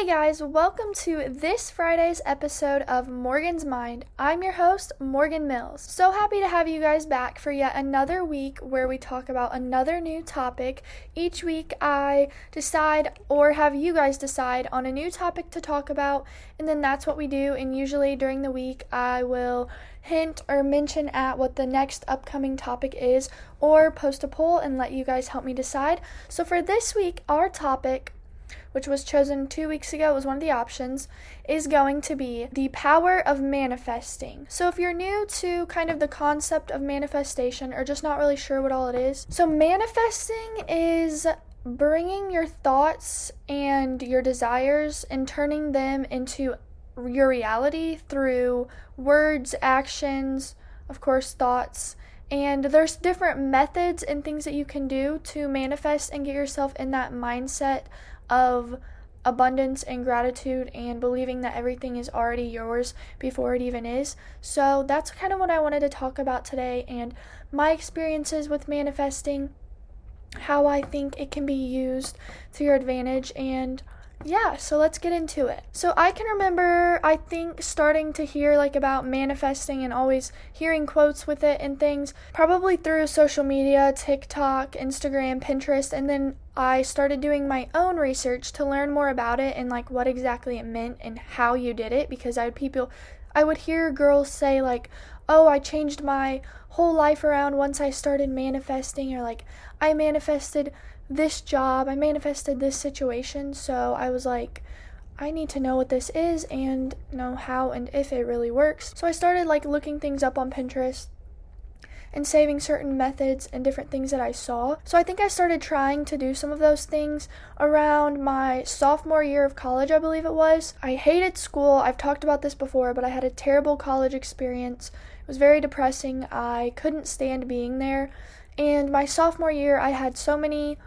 Hey guys, welcome to this Friday's episode of Morgan's Mind. I'm your host, Morgan Mills. So happy to have you guys back for yet another week where we talk about another new topic. Each week, I decide or have you guys decide on a new topic to talk about, and then that's what we do. And usually during the week, I will hint or mention at what the next upcoming topic is, or post a poll and let you guys help me decide. So for this week, our topic which was chosen two weeks ago, was one of the options, is going to be the power of manifesting. So, if you're new to kind of the concept of manifestation or just not really sure what all it is, so manifesting is bringing your thoughts and your desires and turning them into your reality through words, actions, of course, thoughts. And there's different methods and things that you can do to manifest and get yourself in that mindset of abundance and gratitude and believing that everything is already yours before it even is. So that's kind of what I wanted to talk about today and my experiences with manifesting, how I think it can be used to your advantage and yeah, so let's get into it. So I can remember, I think, starting to hear like about manifesting and always hearing quotes with it and things, probably through social media, TikTok, Instagram, Pinterest, and then I started doing my own research to learn more about it and like what exactly it meant and how you did it because I would people I would hear girls say like, "Oh, I changed my whole life around once I started manifesting," or like, "I manifested this job, I manifested this situation. So I was like, I need to know what this is and know how and if it really works. So I started like looking things up on Pinterest and saving certain methods and different things that I saw. So I think I started trying to do some of those things around my sophomore year of college, I believe it was. I hated school. I've talked about this before, but I had a terrible college experience. It was very depressing. I couldn't stand being there. And my sophomore year, I had so many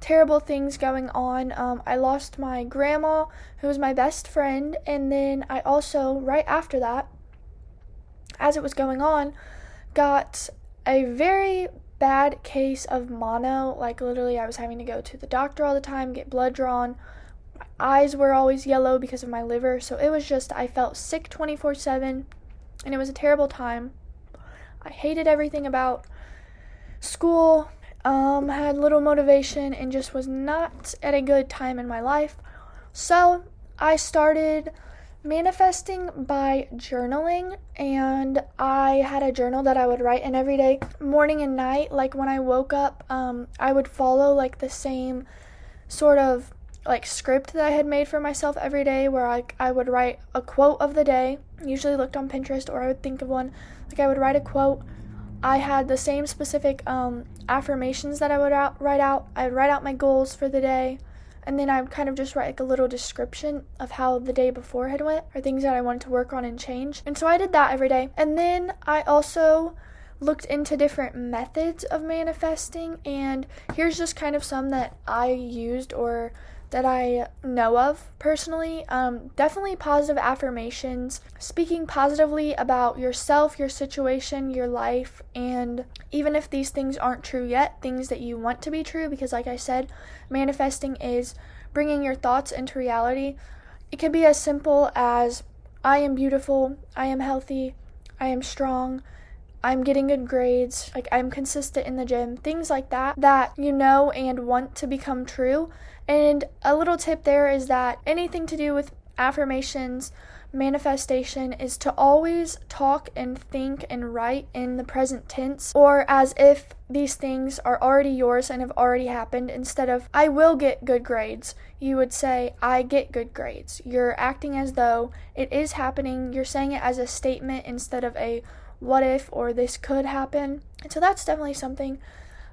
terrible things going on. Um, I lost my grandma, who was my best friend, and then I also, right after that, as it was going on, got a very bad case of mono. Like, literally, I was having to go to the doctor all the time, get blood drawn. My eyes were always yellow because of my liver, so it was just, I felt sick 24 7, and it was a terrible time. I hated everything about school, um, had little motivation and just was not at a good time in my life. So I started manifesting by journaling and I had a journal that I would write in every day, morning and night. Like when I woke up, um, I would follow like the same sort of like script that I had made for myself every day where I, I would write a quote of the day, usually looked on Pinterest or I would think of one. Like I would write a quote I had the same specific um, affirmations that I would out, write out. I would write out my goals for the day, and then I would kind of just write like a little description of how the day before had went or things that I wanted to work on and change. And so I did that every day. And then I also looked into different methods of manifesting, and here's just kind of some that I used or that I know of personally. Um, definitely positive affirmations, speaking positively about yourself, your situation, your life, and even if these things aren't true yet, things that you want to be true, because like I said, manifesting is bringing your thoughts into reality. It can be as simple as I am beautiful, I am healthy, I am strong. I'm getting good grades, like I'm consistent in the gym, things like that, that you know and want to become true. And a little tip there is that anything to do with affirmations, manifestation is to always talk and think and write in the present tense or as if these things are already yours and have already happened instead of I will get good grades. You would say I get good grades. You're acting as though it is happening. You're saying it as a statement instead of a what if or this could happen. And so that's definitely something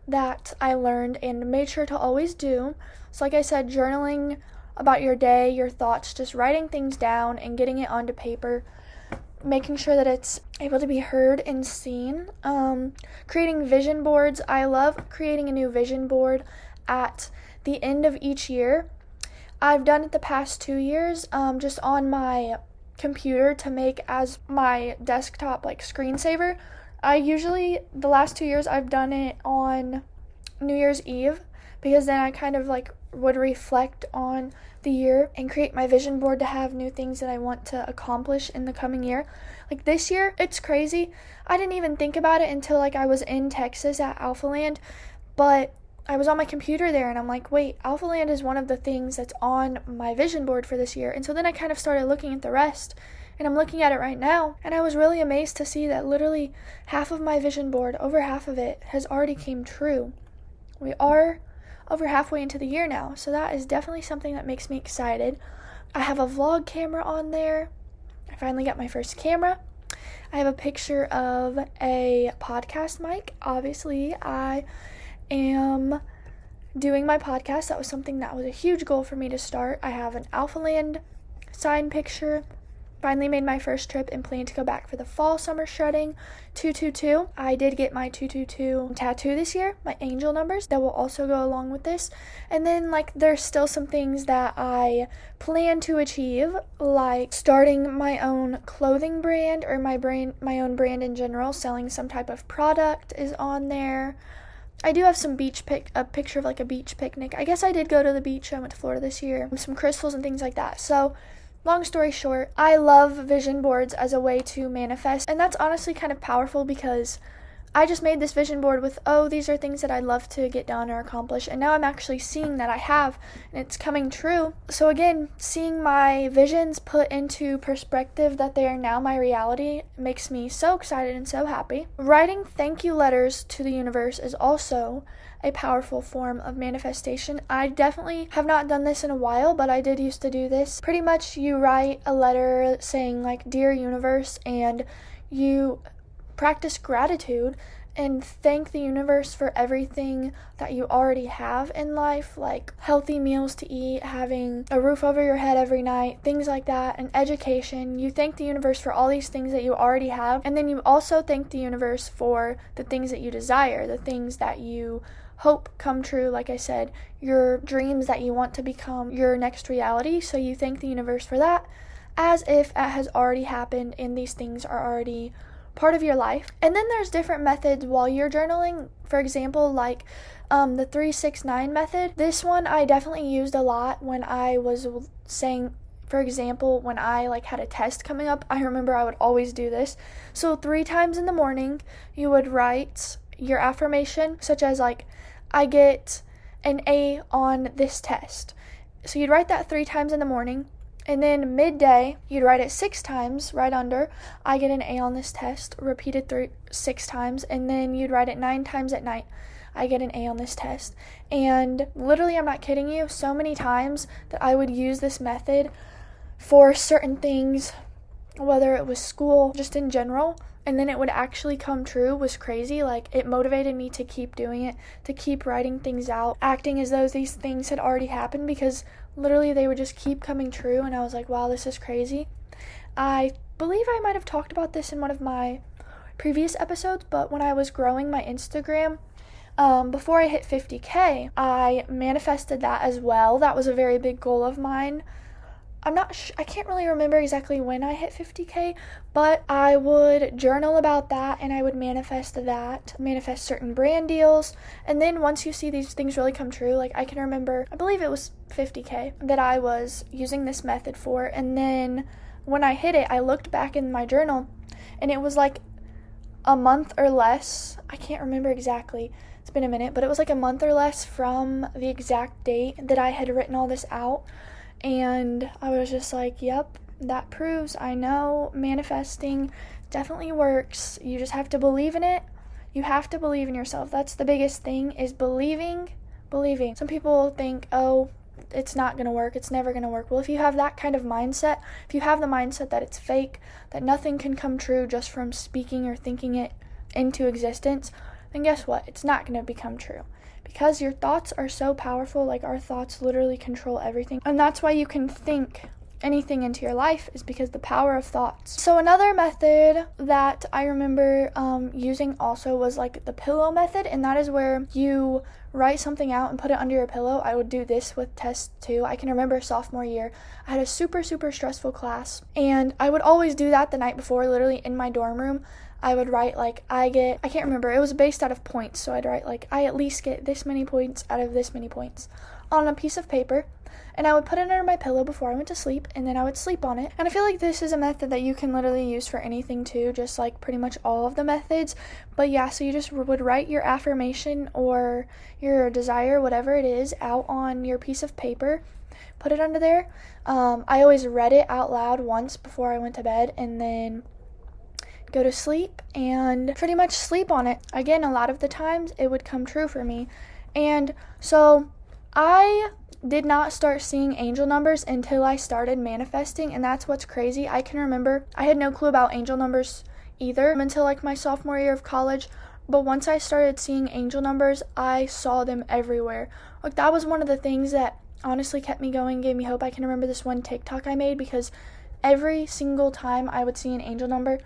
that I learned and made sure to always do. So, like I said, journaling about your day, your thoughts, just writing things down and getting it onto paper, making sure that it's able to be heard and seen. Um, creating vision boards. I love creating a new vision board at the end of each year. I've done it the past two years um, just on my computer to make as my desktop like screensaver. I usually the last 2 years I've done it on New Year's Eve because then I kind of like would reflect on the year and create my vision board to have new things that I want to accomplish in the coming year. Like this year, it's crazy. I didn't even think about it until like I was in Texas at Alphaland, but I was on my computer there and I'm like, wait, Alphaland is one of the things that's on my vision board for this year. And so then I kind of started looking at the rest and I'm looking at it right now and I was really amazed to see that literally half of my vision board, over half of it has already came true. We are over halfway into the year now, so that is definitely something that makes me excited. I have a vlog camera on there. I finally got my first camera. I have a picture of a podcast mic. Obviously, I am doing my podcast. That was something that was a huge goal for me to start. I have an Alphaland sign picture. Finally made my first trip and plan to go back for the fall summer shredding. 222 i did get my 222 tattoo this year my angel numbers that will also go along with this. And then like there's still some things that i plan to achieve like starting my own clothing brand or my brand my own brand in general. Selling some type of product is on there I do have some beach pic a picture of like a beach picnic. I guess I did go to the beach. I went to Florida this year. Some crystals and things like that. So long story short, I love vision boards as a way to manifest. And that's honestly kind of powerful because I just made this vision board with, oh, these are things that I'd love to get done or accomplish. And now I'm actually seeing that I have and it's coming true. So, again, seeing my visions put into perspective that they are now my reality makes me so excited and so happy. Writing thank you letters to the universe is also a powerful form of manifestation. I definitely have not done this in a while, but I did used to do this. Pretty much, you write a letter saying, like, Dear Universe, and you practice gratitude and thank the universe for everything that you already have in life, like healthy meals to eat, having a roof over your head every night, things like that, and education. You thank the universe for all these things that you already have, and then you also thank the universe for the things that you desire, the things that you hope come true, like I said, your dreams that you want to become your next reality. So you thank the universe for that as if it has already happened and these things are already part of your life. And then there's different methods while you're journaling. For example, like um, the 369 method. This one I definitely used a lot when I was saying for example, when I like had a test coming up, I remember I would always do this. So 3 times in the morning, you would write your affirmation such as like I get an A on this test. So you'd write that three times in the morning, and then midday you'd write it six times right under. I get an A on this test, repeated three six times, and then you'd write it nine times at night. I get an A on this test. And literally, I'm not kidding you, so many times that I would use this method for certain things, whether it was school, just in general and then it would actually come true was crazy. Like it motivated me to keep doing it, to keep writing things out, acting as though these things had already happened because literally they would just keep coming true. And I was like, wow, this is crazy. I believe I might have talked about this in one of my previous episodes, but when I was growing my Instagram, um, before I hit 50k, I manifested that as well. That was a very big goal of mine. I'm not sh- I can't really remember exactly when I hit 50k, but I would journal about that and I would manifest that, manifest certain brand deals. And then once you see these things really come true, like I can remember, I believe it was 50k that I was using this method for. And then when I hit it, I looked back in my journal and it was like a month or less. I can't remember exactly. It's been a minute, but it was like a month or less from the exact date that I had written all this out. And I was just like, yep, that proves I know manifesting definitely works. You just have to believe in it. You have to believe in yourself. That's the biggest thing is believing, believing. Some people think, "Oh, it's not going to work. It's never going to work." Well, if you have that kind of mindset, if you have the mindset that it's fake, that nothing can come true just from speaking or thinking it into existence, then guess what? It's not going to become true because your thoughts are so powerful, like our thoughts literally control everything. And that's why you can think anything into your life is because the power of thoughts. So another method that I remember um, using also was like the pillow method, and that is where you write something out and put it under your pillow. I would do this with test two. I can remember sophomore year, I had a super super stressful class, and I would always do that the night before, literally in my dorm room. I would write like I get I can't remember it was based out of points so I'd write like I at least get this many points out of this many points on a piece of paper and I would put it under my pillow before I went to sleep, and then I would sleep on it. And I feel like this is a method that you can literally use for anything too, just like pretty much all of the methods. But yeah, so you just would write your affirmation or your desire, whatever it is, out on your piece of paper, put it under there. Um, I always read it out loud once before I went to bed, and then go to sleep and pretty much sleep on it. Again, a lot of the times it would come true for me. And so I did not start seeing angel numbers until I started manifesting, and that's what's crazy. I can remember I had no clue about angel numbers either until like my sophomore year of college. But once I started seeing angel numbers, I saw them everywhere. Like that was one of the things that honestly kept me going, gave me hope. I can remember this one TikTok I made because every single time I would see an angel number,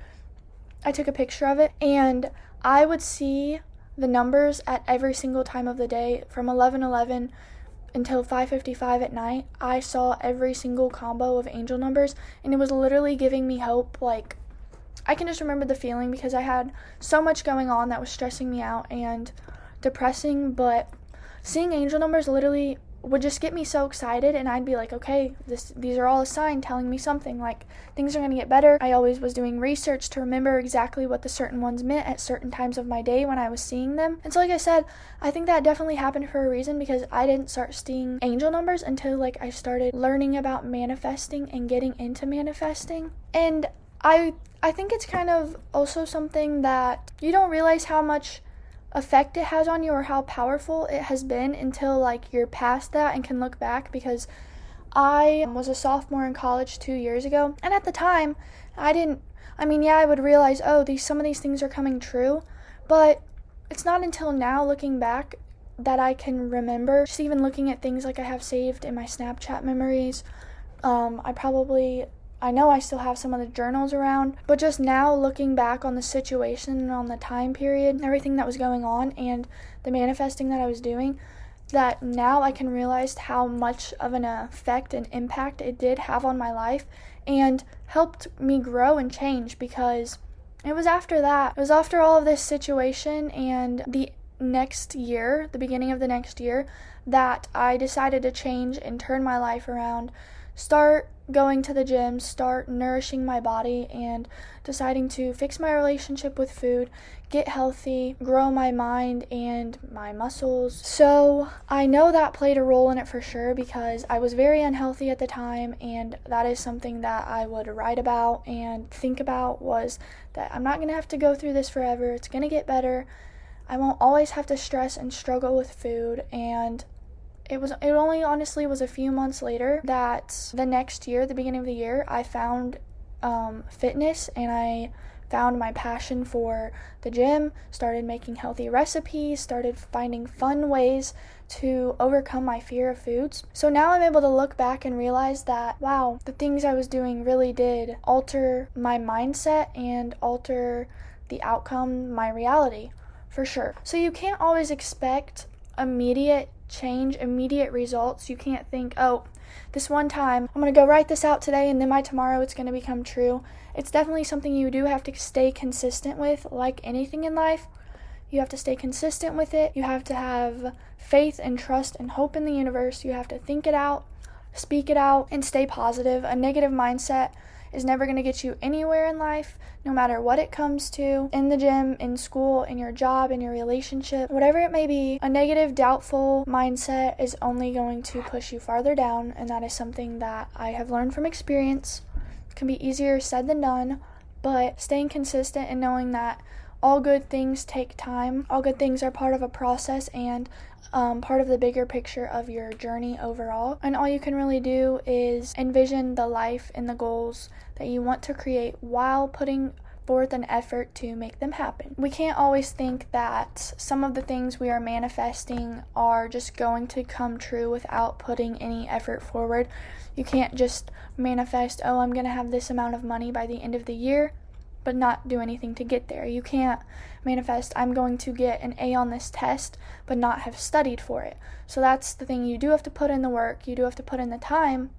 I took a picture of it and I would see the numbers at every single time of the day from 11:11 until 5:55 at night. I saw every single combo of angel numbers and it was literally giving me hope like I can just remember the feeling because I had so much going on that was stressing me out and depressing, but seeing angel numbers literally would just get me so excited and I'd be like, okay, this these are all a sign telling me something like things are going to get better. I always was doing research to remember exactly what the certain ones meant at certain times of my day when I was seeing them. And so like I said, I think that definitely happened for a reason because I didn't start seeing angel numbers until like I started learning about manifesting and getting into manifesting. And I I think it's kind of also something that you don't realize how much effect it has on you or how powerful it has been until like you're past that and can look back because I was a sophomore in college 2 years ago and at the time I didn't I mean yeah I would realize oh these some of these things are coming true but it's not until now looking back that I can remember. Just even looking at things like I have saved in my Snapchat memories um, I probably I know I still have some of the journals around, but just now looking back on the situation and on the time period, everything that was going on, and the manifesting that I was doing, that now I can realize how much of an effect and impact it did have on my life and helped me grow and change because it was after that. It was after all of this situation and the next year, the beginning of the next year, that I decided to change and turn my life around, start going to the gym, start nourishing my body, and deciding to fix my relationship with food, get healthy, grow my mind and my muscles. So I know that played a role in it for sure because I was very unhealthy at the time, and that is something that I would write about and think about was that I'm not gonna have to go through this forever, it's gonna get better. I won't always have to stress and struggle with food and it was it only honestly was a few months later that the next year, the beginning of the year, I found um, fitness and I found my passion for the gym, started making healthy recipes, started finding fun ways to overcome my fear of foods. So now I'm able to look back and realize that, wow, the things I was doing really did alter my mindset and alter the outcome, my reality, for sure. So you can't always expect immediate change, immediate results. You can't think, oh, this one time, I'm going to go write this out today and then by tomorrow it's going to become true. It's definitely something you do have to stay consistent with, like anything in life. You have to stay consistent with it. You have to have faith and trust and hope in the universe. You have to think it out, speak it out, and stay positive. A negative mindset is never going to get you anywhere in life, no matter what it comes to in the gym, in school, in your job, in your relationship, whatever it may be. A negative, doubtful mindset is only going to push you farther down, and that is something that I have learned from experience. It can be easier said than done, but staying consistent and knowing that all good things take time. All good things are part of a process and um, part of the bigger picture of your journey overall. And all you can really do is envision the life and the goals that you want to create while putting forth an effort to make them happen. We can't always think that some of the things we are manifesting are just going to come true without putting any effort forward. You can't just manifest, oh, I'm going to have this amount of money by the end of the year but not do anything to get there. You can't manifest, I'm going to get an A on this test, but not have studied for it. So that's the thing. You do have to put in the work, you do have to put in the time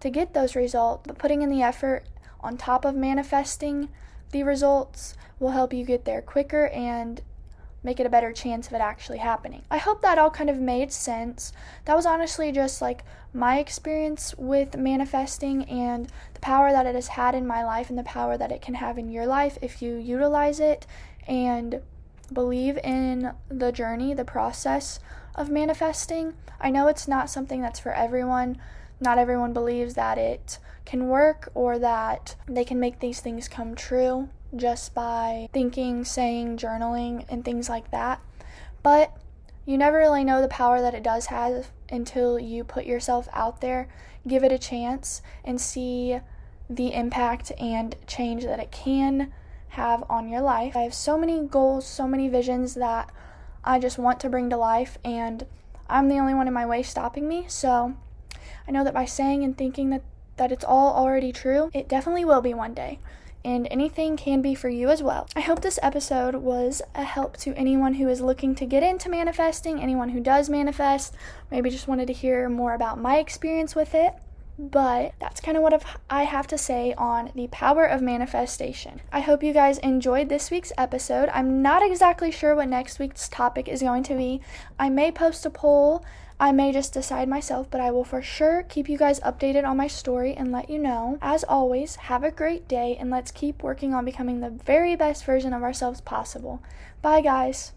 to get those results, but putting in the effort on top of manifesting the results will help you get there quicker and make it a better chance of it actually happening. I hope that all kind of made sense. That was honestly just like my experience with manifesting and the power that it has had in my life and the power that it can have in your life if you utilize it and believe in the journey, the process of manifesting. I know it's not something that's for everyone. Not everyone believes that it can work or that they can make these things come true just by thinking, saying, journaling, and things like that. But you never really know the power that it does have until you put yourself out there, give it a chance, and see the impact and change that it can have on your life. I have so many goals, so many visions that I just want to bring to life, and I'm the only one in my way stopping me. So I know that by saying and thinking that, that it's all already true, it definitely will be one day. And anything can be for you as well. I hope this episode was a help to anyone who is looking to get into manifesting, anyone who does manifest, maybe just wanted to hear more about my experience with it. But that's kind of what I have to say on the power of manifestation. I hope you guys enjoyed this week's episode. I'm not exactly sure what next week's topic is going to be. I may post a poll. I may just decide myself, but I will for sure keep you guys updated on my story and let you know. As always, have a great day and let's keep working on becoming the very best version of ourselves possible. Bye, guys.